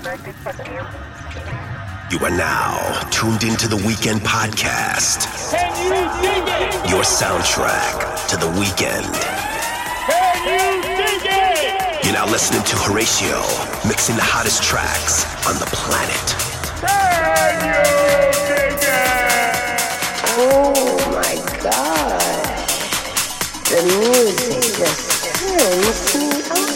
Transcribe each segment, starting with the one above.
You are now tuned into the Weekend Podcast. Can you dig it? Your soundtrack to the weekend. Can you dig it? You're now listening to Horacio mixing the hottest tracks on the planet. Can you dig it? Oh my god. The music just turns me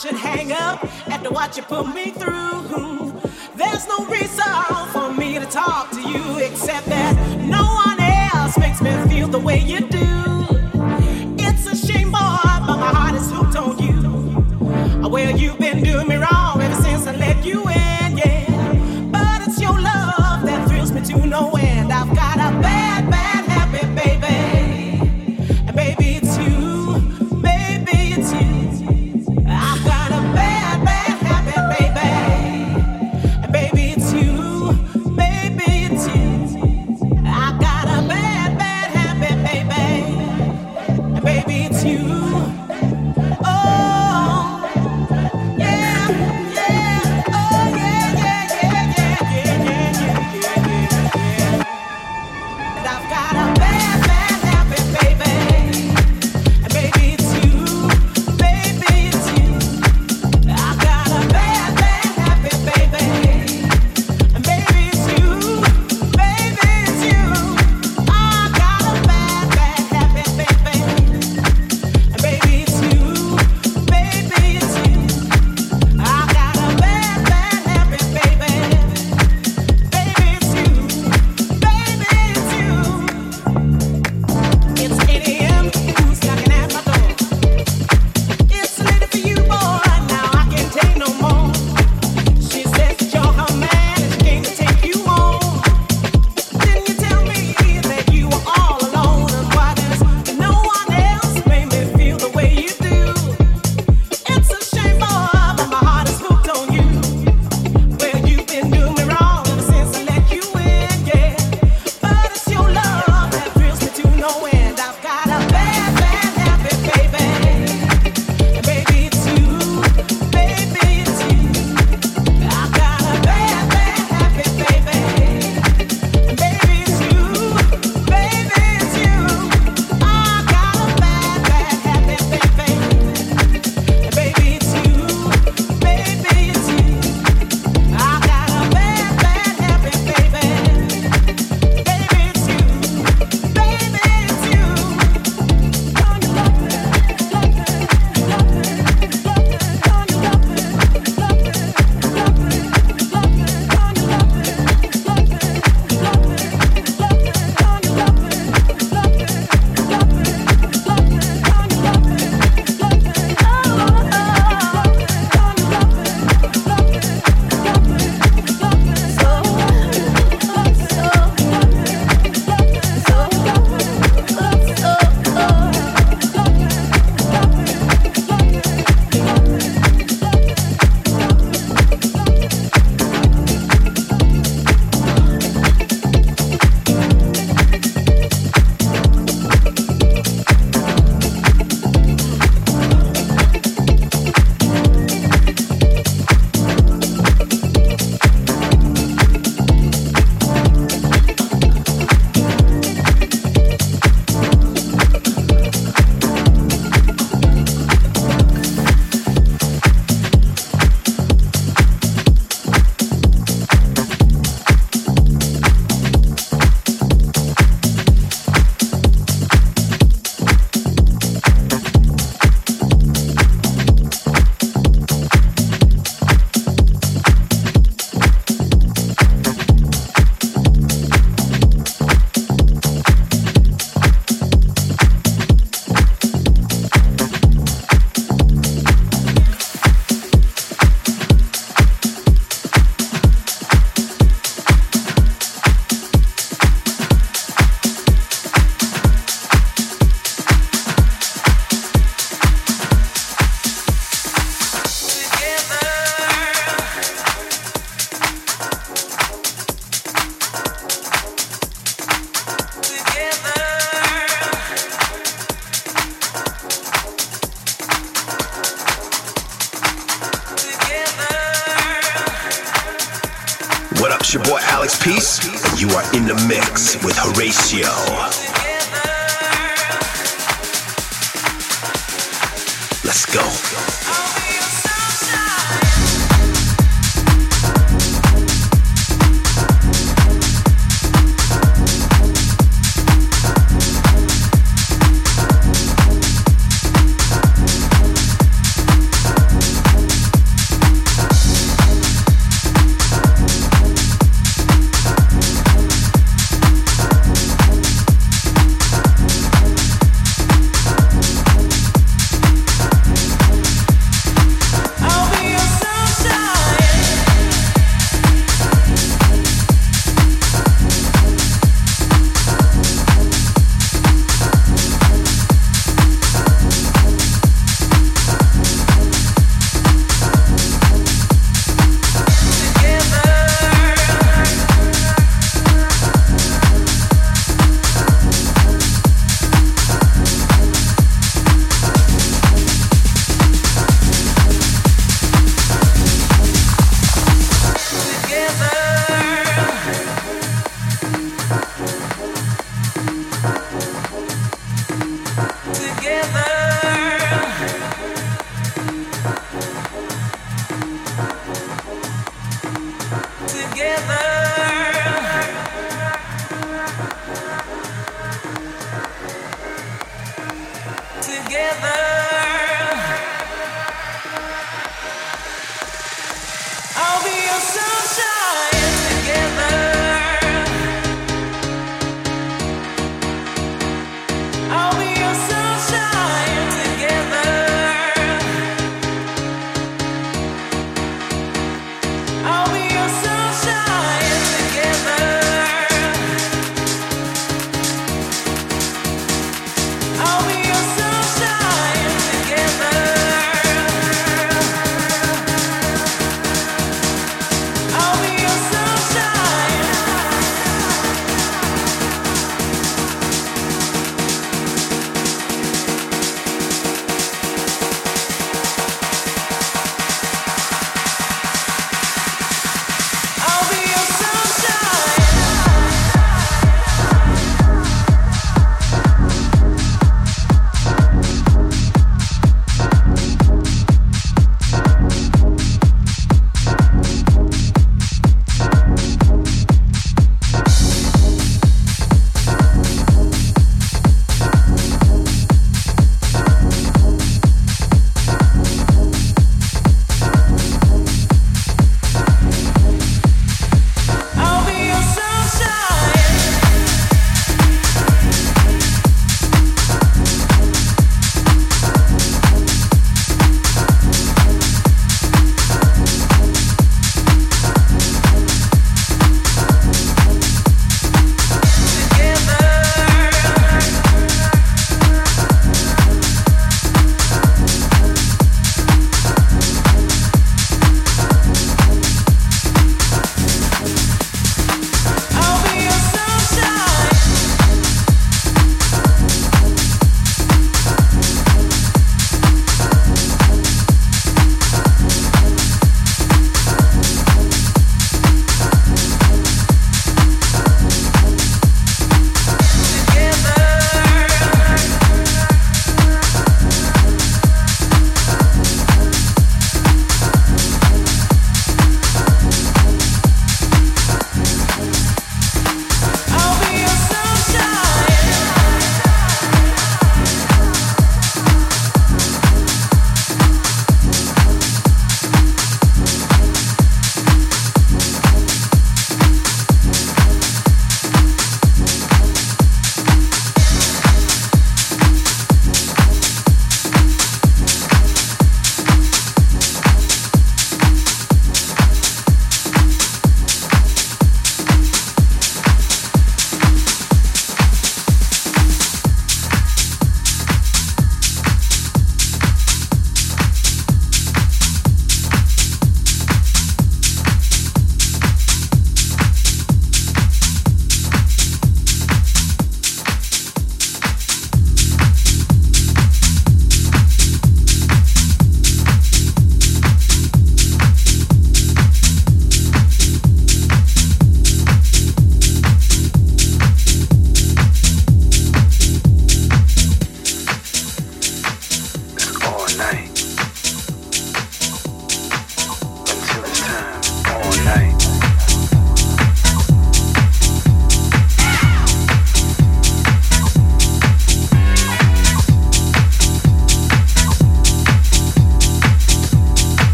should hang up after what you put me through. There's no reason for me to talk to you except that no one else makes me feel the way you do. It's a shame, boy, but my heart is hooked on you. Well, you've been doing me wrong.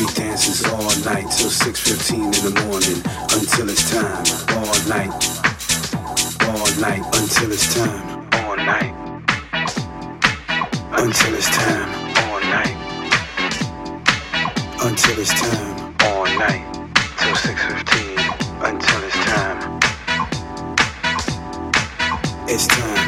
On. till 6.15 in the morning until it's time. All night, all night until it's time. All night. Until it's time. All night. Until it's time. All night. Till 6.15. Until it's time. It's time.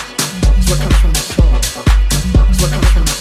what comes from the soul. What comes from the soul.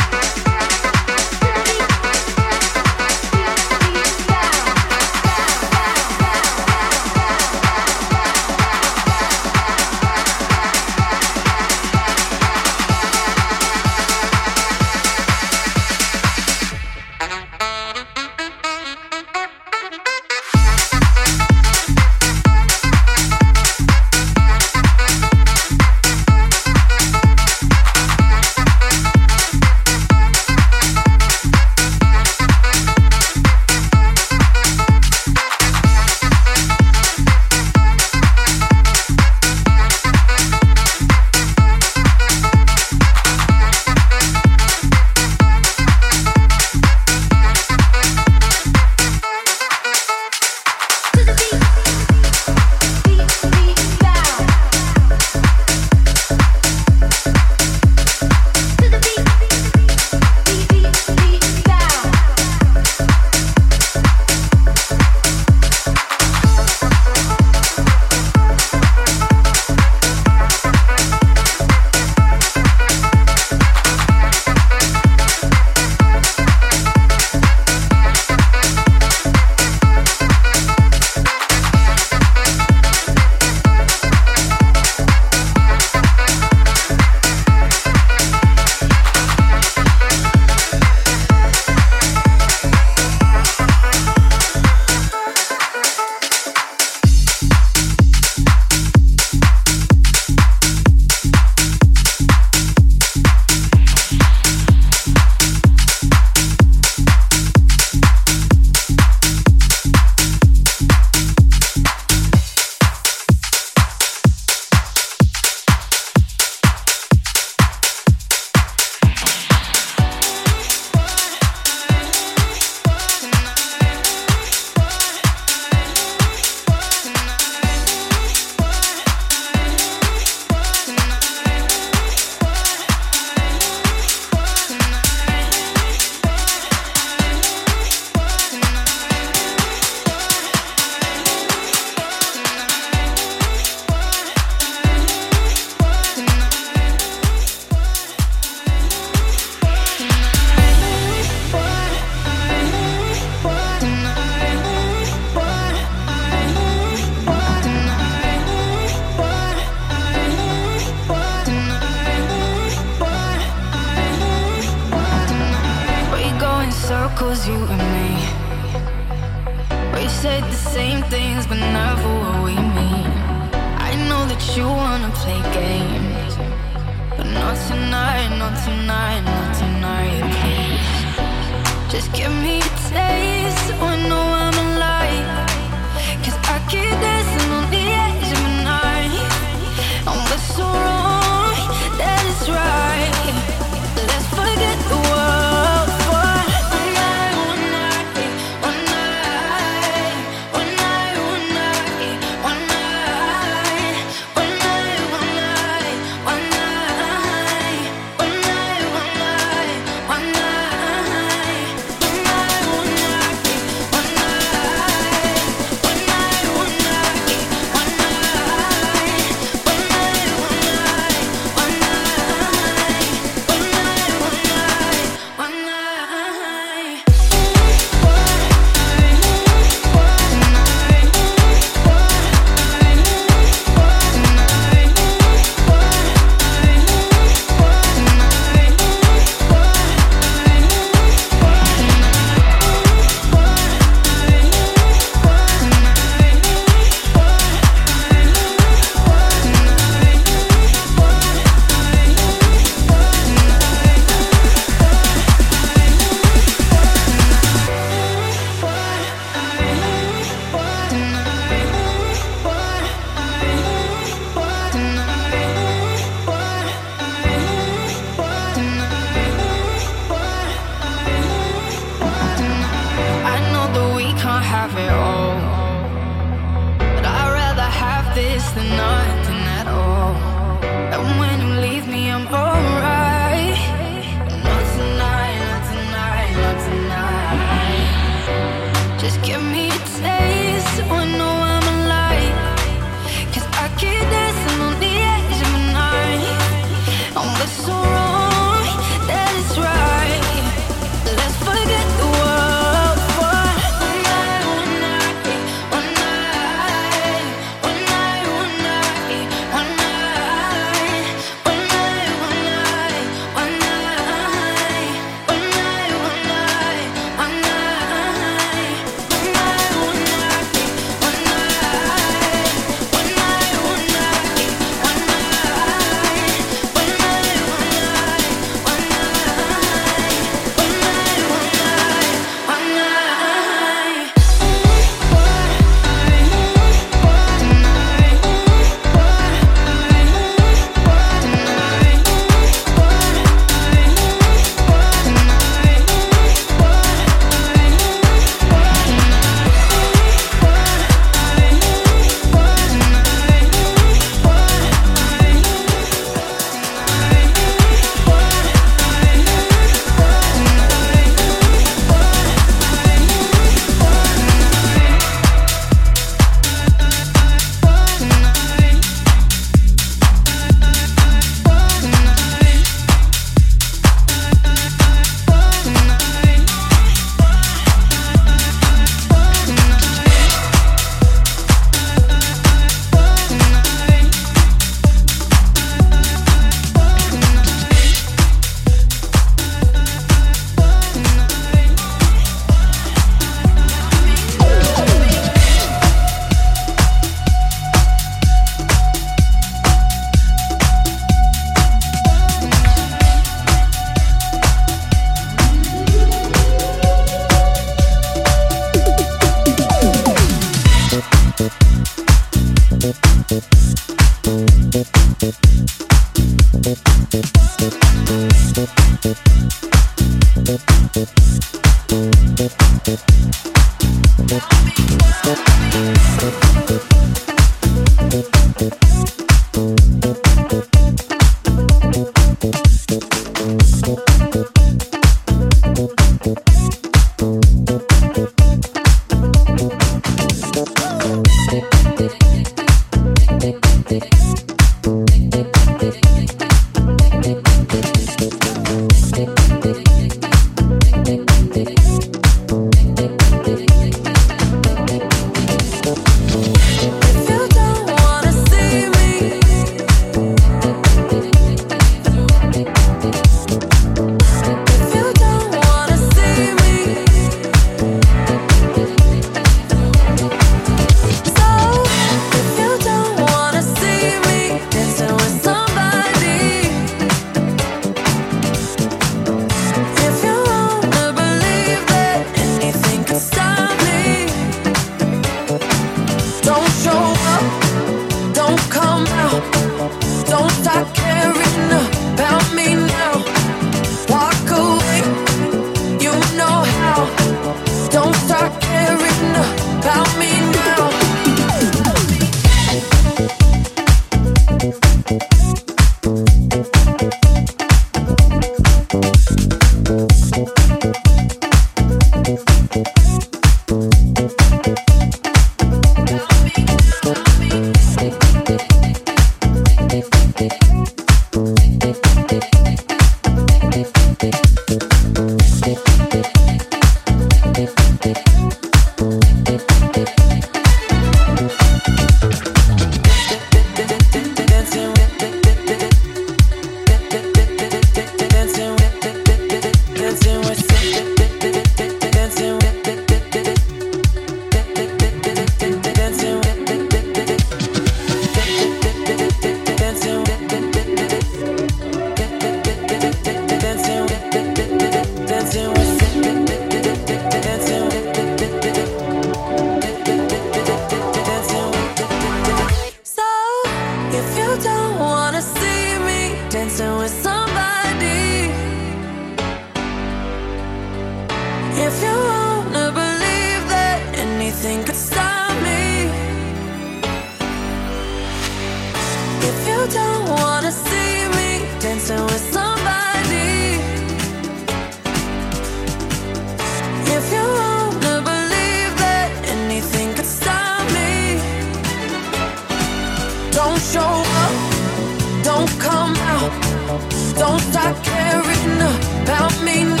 I caring about me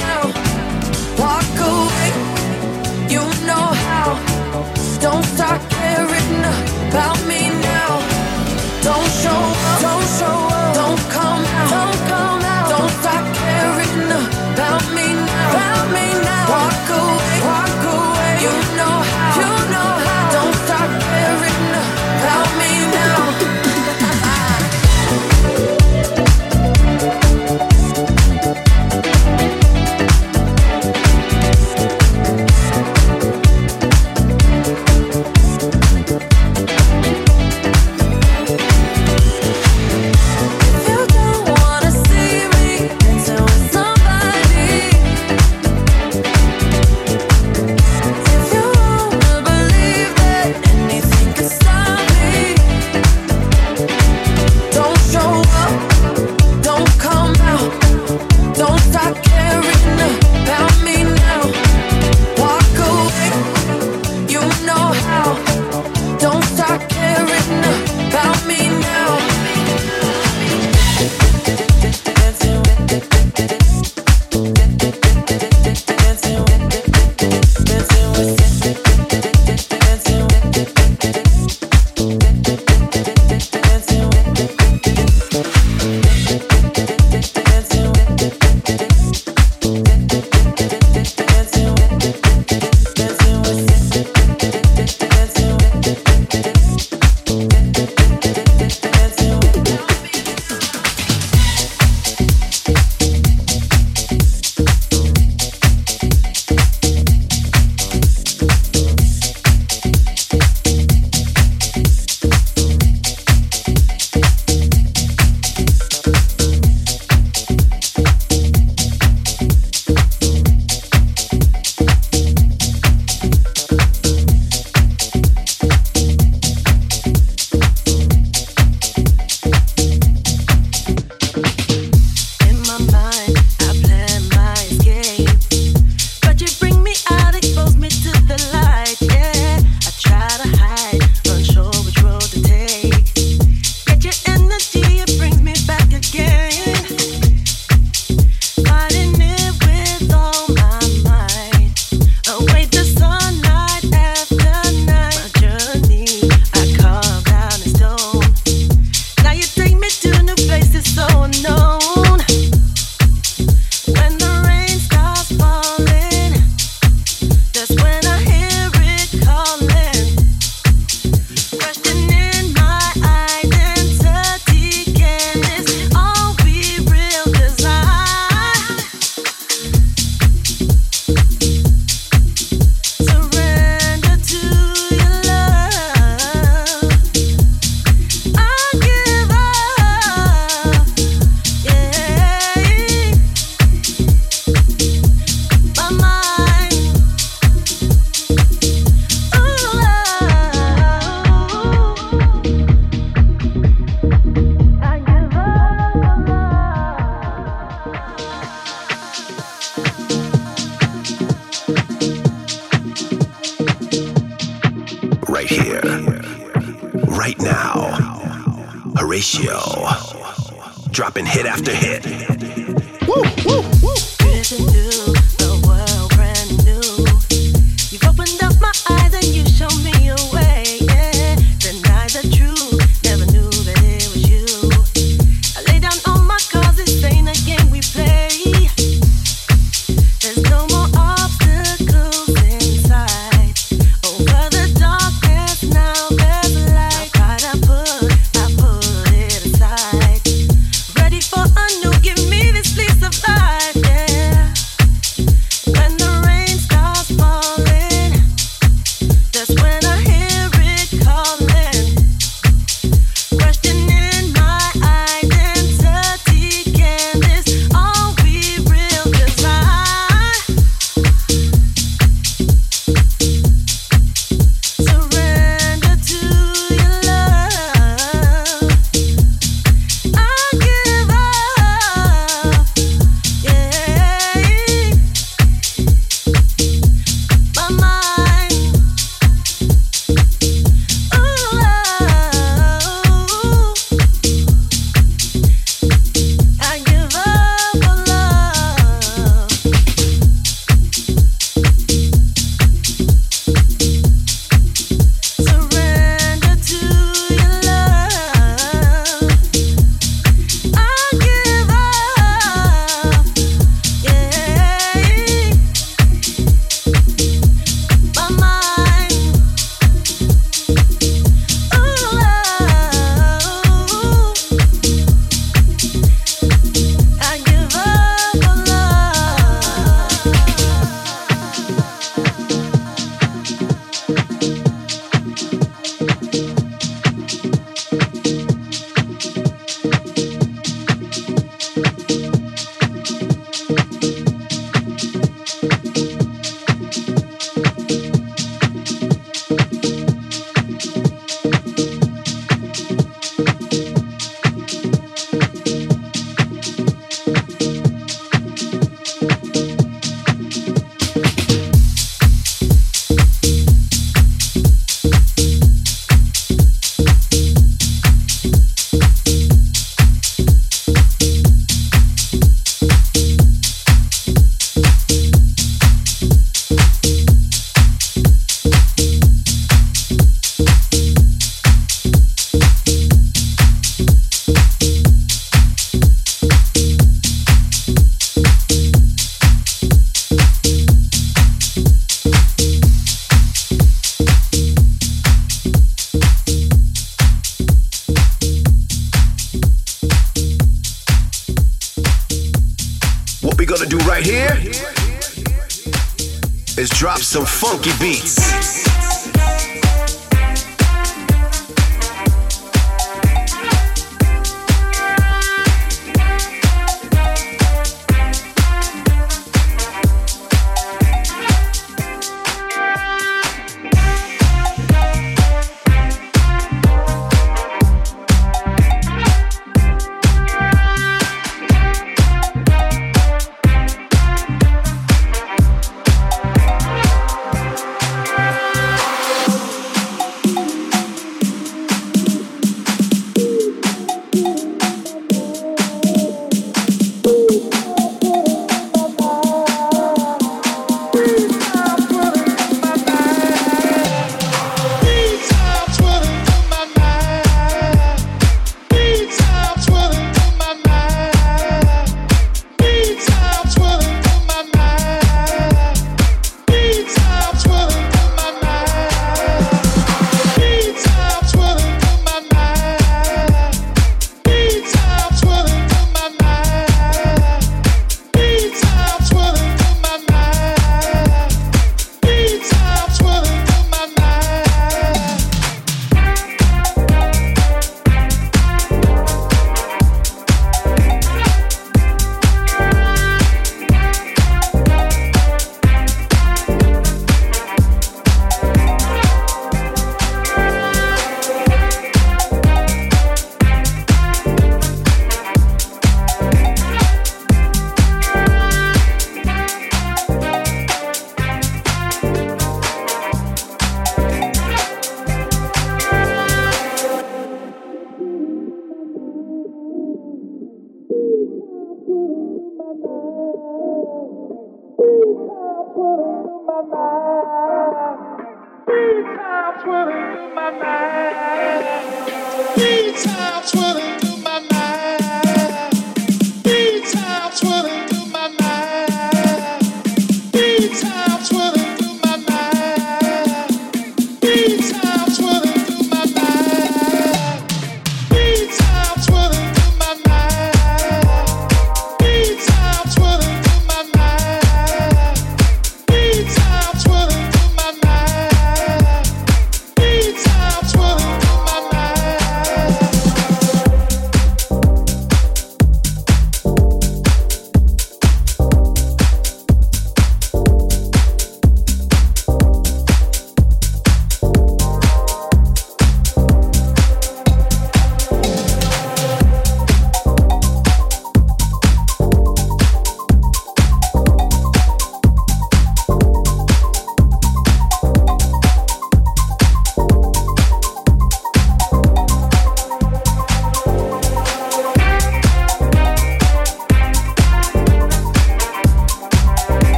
Horacio. Dropping hit after hit. Woo, woo, woo.